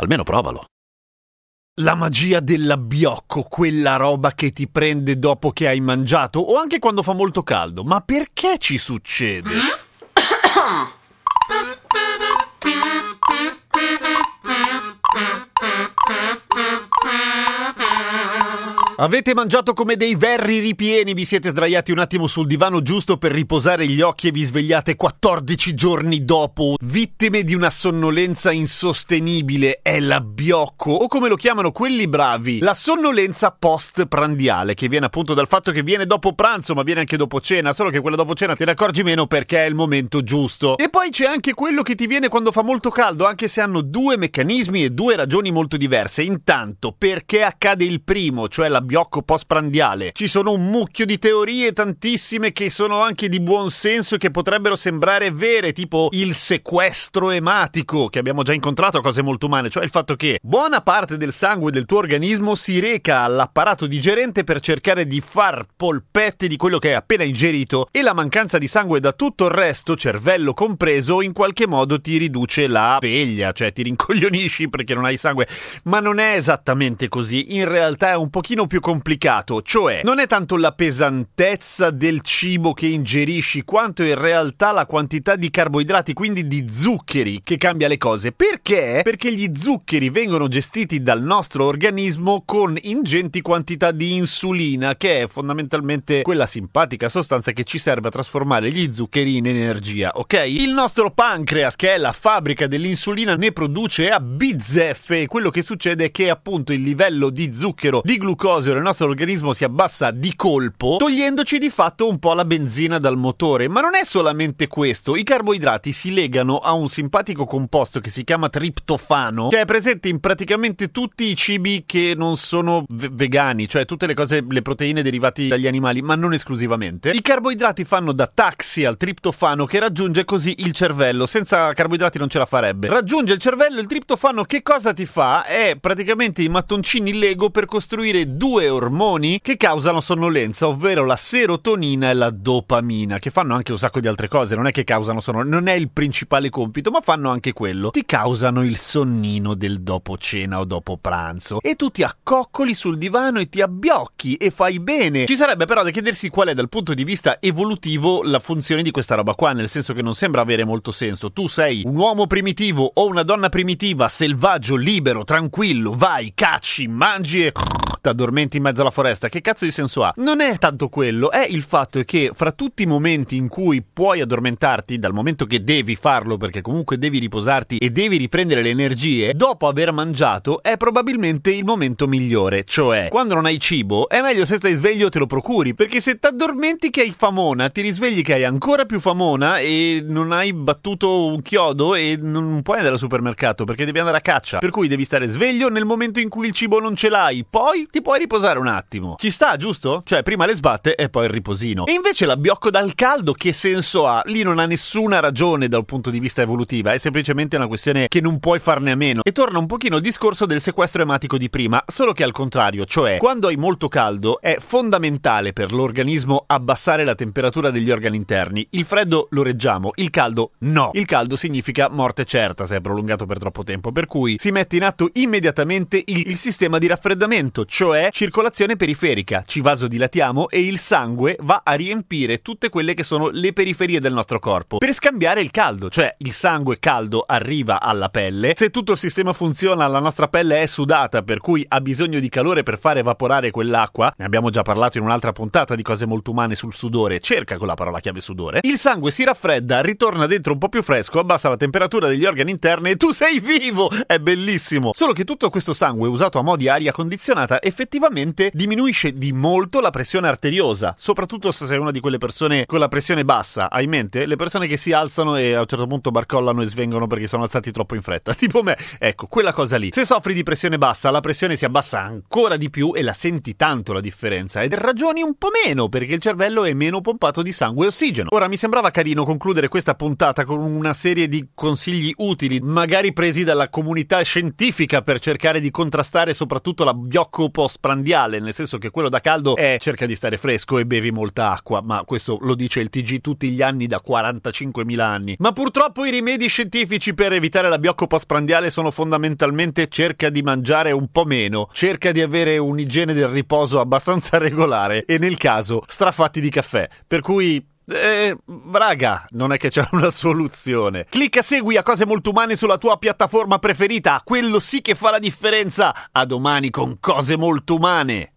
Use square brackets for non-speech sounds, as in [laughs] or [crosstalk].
Almeno provalo. La magia dell'abbiocco, quella roba che ti prende dopo che hai mangiato o anche quando fa molto caldo. Ma perché ci succede? Avete mangiato come dei verri ripieni, vi siete sdraiati un attimo sul divano giusto per riposare gli occhi e vi svegliate 14 giorni dopo, vittime di una sonnolenza insostenibile, è l'abbiocco, o come lo chiamano quelli bravi, la sonnolenza post-prandiale, che viene appunto dal fatto che viene dopo pranzo, ma viene anche dopo cena, solo che quella dopo cena te ne accorgi meno perché è il momento giusto. E poi c'è anche quello che ti viene quando fa molto caldo, anche se hanno due meccanismi e due ragioni molto diverse. Intanto, perché accade il primo, cioè l'abbiocco postprandiale? Ci sono un mucchio di teorie, tantissime che sono anche di buon senso e che potrebbero sembrare vere, tipo il sequestro ematico, che abbiamo già incontrato a cose molto umane, cioè il fatto che buona parte del sangue del tuo organismo si reca all'apparato digerente per cercare di far polpette di quello che hai appena ingerito e la mancanza di sangue da tutto il resto, cervello compreso, in qualche modo ti riduce la veglia, cioè ti rincoglionisci perché non hai sangue. Ma non è esattamente così, in realtà è un pochino più complicato, cioè non è tanto la pesantezza del cibo che ingerisci quanto in realtà la quantità di carboidrati, quindi di zuccheri, che cambia le cose. Perché? Perché gli zuccheri vengono gestiti dal nostro organismo con ingenti quantità di insulina, che è fondamentalmente quella simpatica sostanza che ci serve a trasformare gli zuccheri in energia, ok? Il nostro pancreas, che è la fabbrica dell'insulina, ne produce a bizzeffe. Quello che succede è che appunto il livello di zucchero, di glucosio nel nostro organismo si abbassa di colpo, togliendoci di fatto un po' la benzina dal motore. Ma non è solamente questo, i carboidrati si legano a un simpatico composto che si chiama triptofano, che è presente in praticamente tutti i cibi che non sono ve- vegani, cioè tutte le cose, le proteine derivate dagli animali, ma non esclusivamente. I carboidrati fanno da taxi al triptofano che raggiunge così il cervello. Senza carboidrati non ce la farebbe. Raggiunge il cervello, il triptofano che cosa ti fa? È praticamente i mattoncini Lego per costruire due ormoni che causano sonnolenza, ovvero la serotonina e la dopamina, che fanno anche un sacco di altre cose, non è che causano sonnolenza, non è il principale compito, ma fanno anche quello. Ti causano il sonnino del dopo cena o dopo pranzo e tu ti accoccoli sul divano e ti abbiocchi e fai bene. Ci sarebbe però da chiedersi qual è dal punto di vista evolutivo la funzione di questa roba qua, nel senso che non sembra avere molto senso. Tu sei un uomo primitivo o una donna primitiva, selvaggio, libero, tranquillo, vai, cacci, mangi e t'addormenti in mezzo alla foresta. Che cazzo di senso ha? Non è tanto quello, è il fatto che fra tutti i momenti in cui puoi addormentarti, dal momento che devi farlo perché comunque devi riposarti e devi riprendere le energie, dopo aver mangiato è probabilmente il momento migliore. Cioè, quando non hai cibo, è meglio se stai sveglio te lo procuri, perché se t'addormenti che hai famona, ti risvegli che hai ancora più famona e non hai battuto un chiodo e non puoi andare al supermercato perché devi andare a caccia. Per cui devi stare sveglio nel momento in cui il cibo non ce l'hai, poi ti puoi riposare un attimo. Ci sta, giusto? Cioè, prima le sbatte e poi il riposino. E invece l'abbiocco dal caldo che senso ha? Lì non ha nessuna ragione dal punto di vista evolutivo, è semplicemente una questione che non puoi farne a meno. E torna un pochino il discorso del sequestro ematico di prima, solo che al contrario, cioè quando hai molto caldo è fondamentale per l'organismo abbassare la temperatura degli organi interni. Il freddo lo reggiamo, il caldo no. Il caldo significa morte certa se è prolungato per troppo tempo, per cui si mette in atto immediatamente il, il sistema di raffreddamento, cioè circolazione periferica. Ci vasodilatiamo e il sangue va a riempire tutte quelle che sono le periferie del nostro corpo per scambiare il caldo, cioè il sangue caldo arriva alla pelle. Se tutto il sistema funziona, la nostra pelle è sudata, per cui ha bisogno di calore per far evaporare quell'acqua. Ne abbiamo già parlato in un'altra puntata di cose molto umane sul sudore. Cerca con la parola chiave sudore. Il sangue si raffredda, ritorna dentro un po' più fresco, abbassa la temperatura degli organi interni e tu sei vivo! È bellissimo! Solo che tutto questo sangue usato a mo' di aria condizionata effettivamente diminuisce di molto la pressione arteriosa, soprattutto se sei una di quelle persone con la pressione bassa. Hai in mente le persone che si alzano e a un certo punto barcollano e svengono perché sono alzati troppo in fretta, [laughs] tipo me. Ecco, quella cosa lì. Se soffri di pressione bassa, la pressione si abbassa ancora di più e la senti tanto la differenza ed ragioni un po' meno perché il cervello è meno pompato di sangue e ossigeno. Ora mi sembrava carino concludere questa puntata con una serie di consigli utili, magari presi dalla comunità scientifica per cercare di contrastare soprattutto la biocco postprandiale, nel senso che quello da caldo è cerca di stare fresco e bevi molta acqua, ma questo lo dice il TG tutti gli anni da 45.000 anni. Ma purtroppo i rimedi scientifici per evitare la biocco postprandiale sono fondamentalmente cerca di mangiare un po' meno, cerca di avere un'igiene del riposo abbastanza [laughs] regolare e nel caso strafatti di caffè. Per cui eh, raga, non è che c'è [laughs] una soluzione. Clicca segui a cose molto umane sulla tua piattaforma preferita, quello sì che fa la differenza. A domani con cose molto umane.